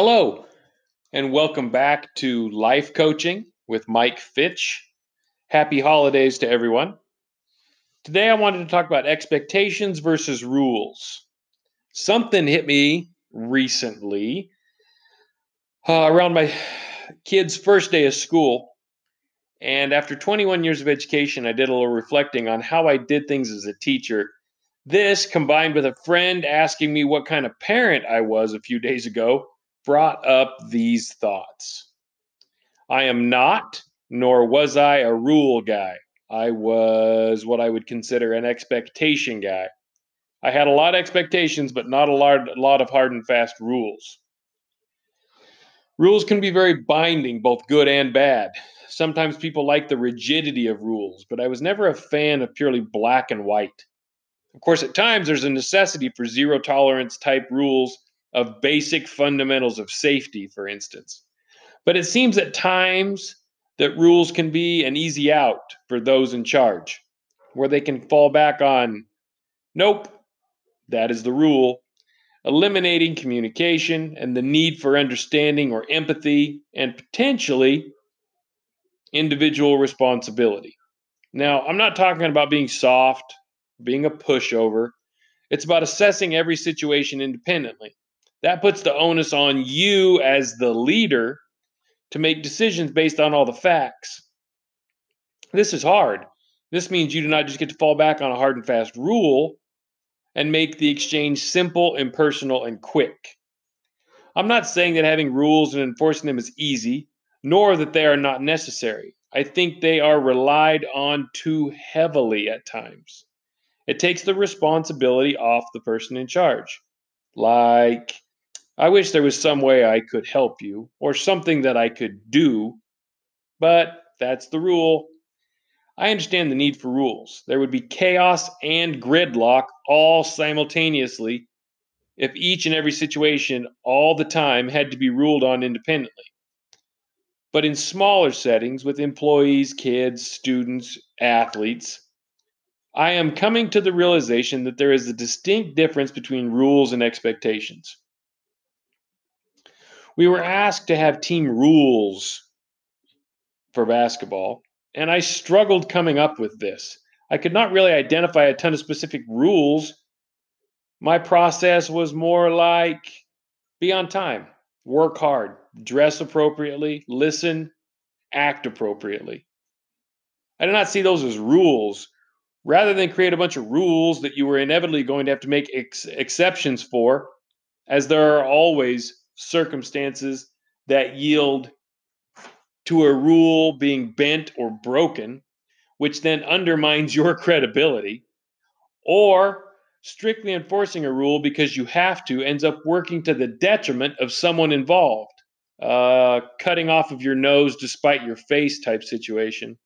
Hello, and welcome back to Life Coaching with Mike Fitch. Happy holidays to everyone. Today, I wanted to talk about expectations versus rules. Something hit me recently uh, around my kid's first day of school. And after 21 years of education, I did a little reflecting on how I did things as a teacher. This, combined with a friend asking me what kind of parent I was a few days ago, brought up these thoughts. I am not, nor was I, a rule guy. I was what I would consider an expectation guy. I had a lot of expectations, but not a lot, a lot of hard and fast rules. Rules can be very binding, both good and bad. Sometimes people like the rigidity of rules, but I was never a fan of purely black and white. Of course, at times there's a necessity for zero tolerance type rules of basic fundamentals of safety, for instance. But it seems at times that rules can be an easy out for those in charge, where they can fall back on, nope, that is the rule, eliminating communication and the need for understanding or empathy, and potentially individual responsibility. Now, I'm not talking about being soft, being a pushover. It's about assessing every situation independently. That puts the onus on you as the leader to make decisions based on all the facts. This is hard. This means you do not just get to fall back on a hard and fast rule and make the exchange simple, impersonal, and quick. I'm not saying that having rules and enforcing them is easy, nor that they are not necessary. I think they are relied on too heavily at times. It takes the responsibility off the person in charge. Like, I wish there was some way I could help you or something that I could do, but that's the rule. I understand the need for rules. There would be chaos and gridlock all simultaneously if each and every situation all the time had to be ruled on independently. But in smaller settings with employees, kids, students, athletes, I am coming to the realization that there is a distinct difference between rules and expectations. We were asked to have team rules for basketball, and I struggled coming up with this. I could not really identify a ton of specific rules. My process was more like be on time, work hard, dress appropriately, listen, act appropriately. I did not see those as rules. Rather than create a bunch of rules that you were inevitably going to have to make ex- exceptions for, as there are always circumstances that yield to a rule being bent or broken, which then undermines your credibility, or strictly enforcing a rule because you have to ends up working to the detriment of someone involved, uh, cutting off of your nose despite your face type situation.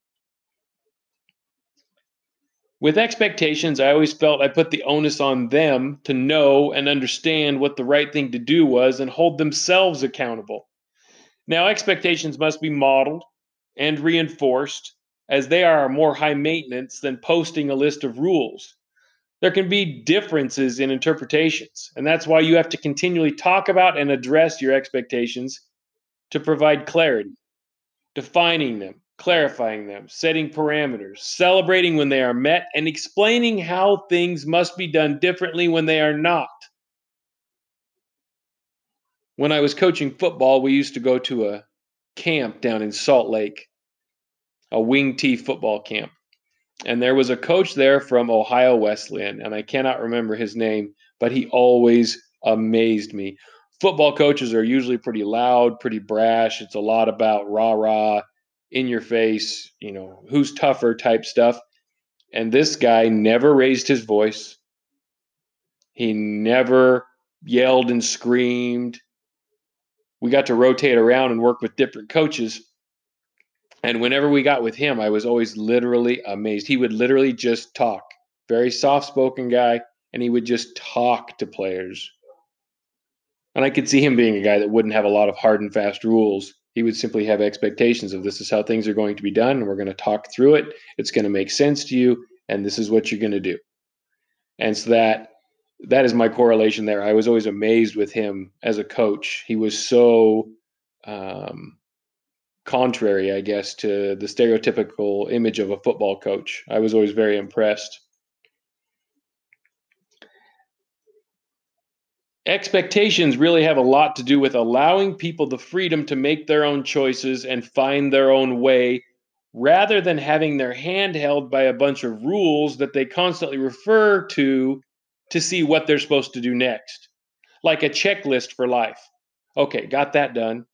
With expectations, I always felt I put the onus on them to know and understand what the right thing to do was and hold themselves accountable. Now, expectations must be modeled and reinforced as they are more high maintenance than posting a list of rules. There can be differences in interpretations, and that's why you have to continually talk about and address your expectations to provide clarity, defining them, clarifying them, setting parameters, celebrating when they are met, and explaining how things must be done differently when they are not. When I was coaching football, we used to go to a camp down in Salt Lake, a wing T football camp. And there was a coach there from Ohio Wesleyan, and I cannot remember his name, but he always amazed me. Football coaches are usually pretty loud, pretty brash. It's a lot about rah rah, in your face, you know, who's tougher type stuff. And this guy never raised his voice. He never yelled and screamed. We got to rotate around and work with different coaches. And whenever we got with him, I was always literally amazed. He would literally just talk. Very soft spoken guy, and he would just talk to players. And I could see him being a guy that wouldn't have a lot of hard and fast rules he would simply have expectations of this is how things are going to be done and we're going to talk through it it's going to make sense to you and this is what you're going to do and so that that is my correlation there. I was always amazed with him as a coach. He was so um, contrary, I guess, to the stereotypical image of a football coach. I was always very impressed. Expectations really have a lot to do with allowing people the freedom to make their own choices and find their own way rather than having their hand held by a bunch of rules that they constantly refer to to see what they're supposed to do next, like a checklist for life. Okay, got that done.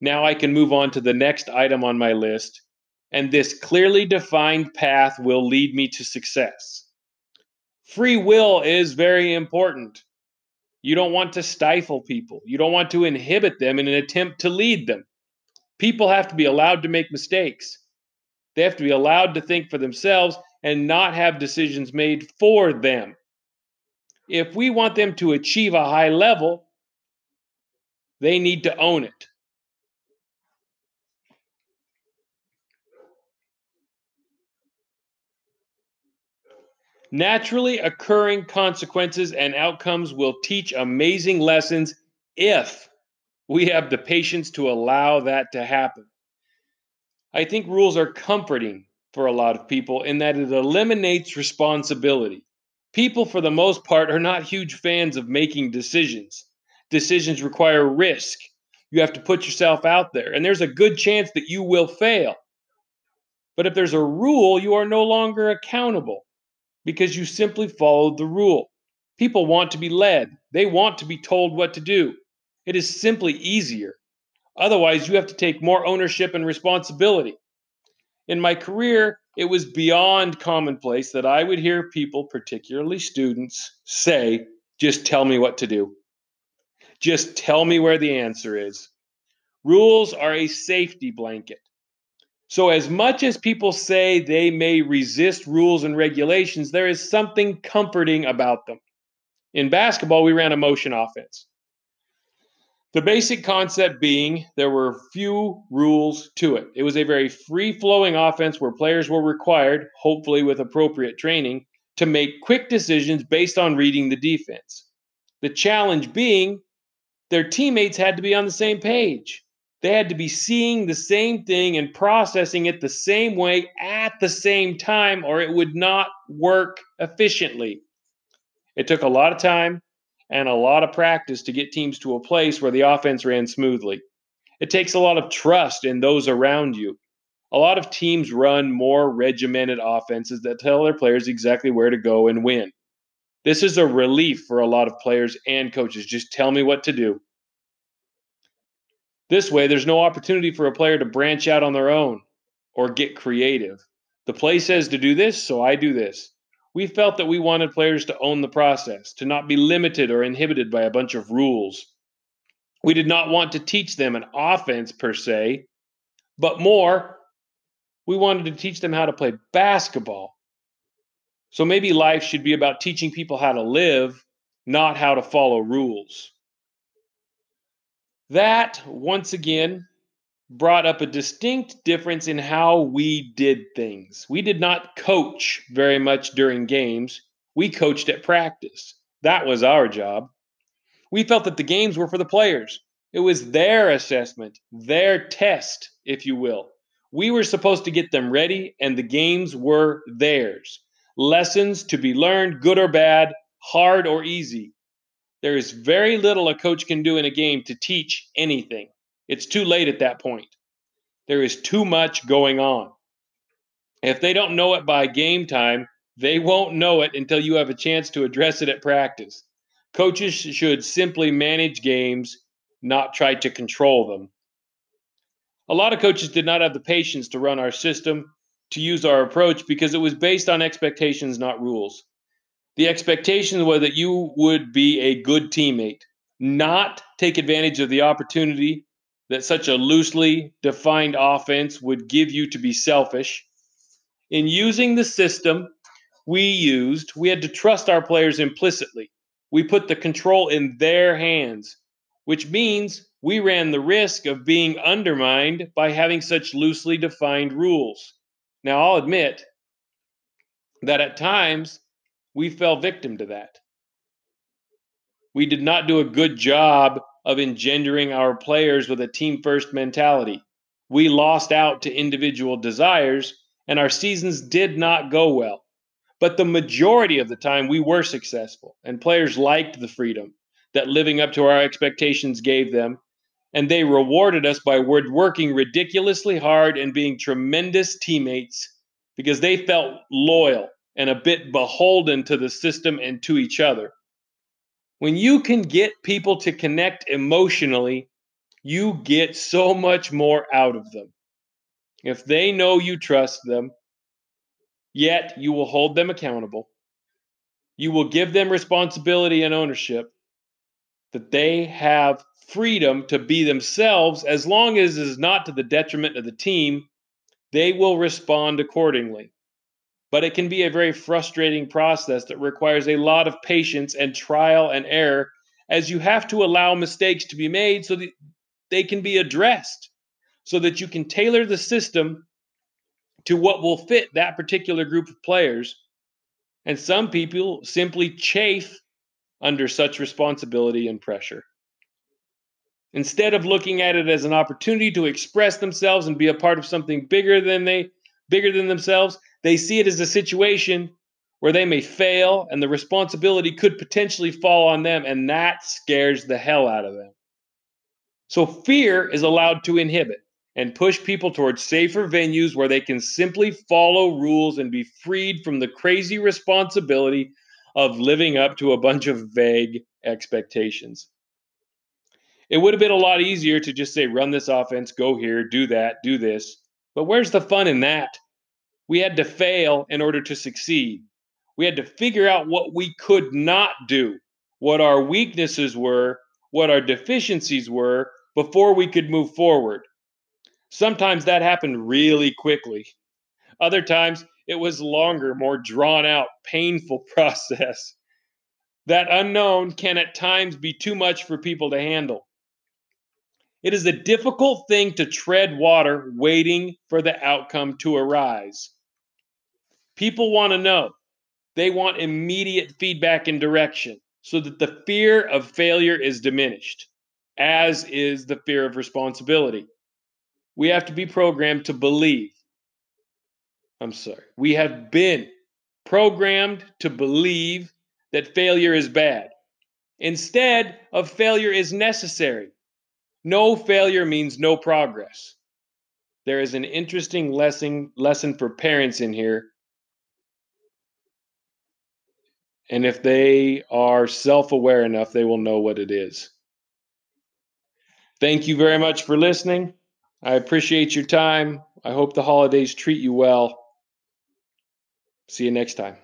Now I can move on to the next item on my list, and this clearly defined path will lead me to success. Free will is very important. You don't want to stifle people, you don't want to inhibit them in an attempt to lead them. People have to be allowed to make mistakes. They have to be allowed to think for themselves and not have decisions made for them if we want them to achieve a high level, they need to own it. Naturally occurring consequences and outcomes will teach amazing lessons if we have the patience to allow that to happen. I think rules are comforting for a lot of people in that it eliminates responsibility. People, for the most part, are not huge fans of making decisions. Decisions require risk. You have to put yourself out there, and there's a good chance that you will fail. But if there's a rule, you are no longer accountable because you simply followed the rule. People want to be led, they want to be told what to do. It is simply easier. Otherwise, you have to take more ownership and responsibility. In my career, it was beyond commonplace that I would hear people, particularly students, say, just tell me what to do. Just tell me where the answer is. Rules are a safety blanket. So, as much as people say they may resist rules and regulations, there is something comforting about them. In basketball, we ran a motion offense. The basic concept being there were few rules to it. It was a very free flowing offense where players were required, hopefully with appropriate training, to make quick decisions based on reading the defense. The challenge being their teammates had to be on the same page. They had to be seeing the same thing and processing it the same way at the same time, or it would not work efficiently. It took a lot of time, and a lot of practice to get teams to a place where the offense ran smoothly. It takes a lot of trust in those around you. A lot of teams run more regimented offenses that tell their players exactly where to go and win. This is a relief for a lot of players and coaches. Just tell me what to do. This way, there's no opportunity for a player to branch out on their own or get creative. The play says to do this, so I do this. We felt that we wanted players to own the process, to not be limited or inhibited by a bunch of rules. We did not want to teach them an offense per se, but more, we wanted to teach them how to play basketball. So maybe life should be about teaching people how to live, not how to follow rules. That, once again, brought up a distinct difference in how we did things. We did not coach very much during games, we coached at practice. That was our job. We felt that the games were for the players. It was their assessment, their test, if you will. We were supposed to get them ready, and the games were theirs. Lessons to be learned, good or bad, hard or easy. There is very little a coach can do in a game to teach anything. It's too late at that point. There is too much going on. If they don't know it by game time, they won't know it until you have a chance to address it at practice. Coaches should simply manage games, not try to control them. A lot of coaches did not have the patience to run our system, to use our approach, because it was based on expectations, not rules. The expectation was that you would be a good teammate, not take advantage of the opportunity that such a loosely defined offense would give you to be selfish. In using the system we used, we had to trust our players implicitly. We put the control in their hands, which means we ran the risk of being undermined by having such loosely defined rules. Now, I'll admit that at times we fell victim to that. we did not do a good job of engendering our players with a team first mentality. We lost out to individual desires, and our seasons did not go well. But the majority of the time, we were successful, and players liked the freedom that living up to our expectations gave them. And they rewarded us by working ridiculously hard and being tremendous teammates because they felt loyal and a bit beholden to the system and to each other. When you can get people to connect emotionally, you get so much more out of them. If they know you trust them, yet you will hold them accountable, you will give them responsibility and ownership, that they have freedom to be themselves as long as it is not to the detriment of the team, they will respond accordingly but it can be a very frustrating process that requires a lot of patience and trial and error as you have to allow mistakes to be made so that they can be addressed so that you can tailor the system to what will fit that particular group of players. And some people simply chafe under such responsibility and pressure. Instead of looking at it as an opportunity to express themselves and be a part of something bigger than they bigger than themselves they see it as a situation where they may fail and the responsibility could potentially fall on them, and that scares the hell out of them. So, fear is allowed to inhibit and push people towards safer venues where they can simply follow rules and be freed from the crazy responsibility of living up to a bunch of vague expectations. It would have been a lot easier to just say, run this offense, go here, do that, do this. But where's the fun in that? We had to fail in order to succeed. We had to figure out what we could not do, what our weaknesses were, what our deficiencies were before we could move forward. Sometimes that happened really quickly. Other times it was longer, more drawn out, painful process. That unknown can at times be too much for people to handle. It is a difficult thing to tread water waiting for the outcome to arise. People want to know. They want immediate feedback and direction so that the fear of failure is diminished, as is the fear of responsibility. We have to be programmed to believe. I'm sorry. We have been programmed to believe that failure is bad. Instead of failure is necessary. No failure means no progress. There is an interesting lesson lesson for parents in here And if they are self aware enough, they will know what it is. Thank you very much for listening. I appreciate your time. I hope the holidays treat you well. See you next time.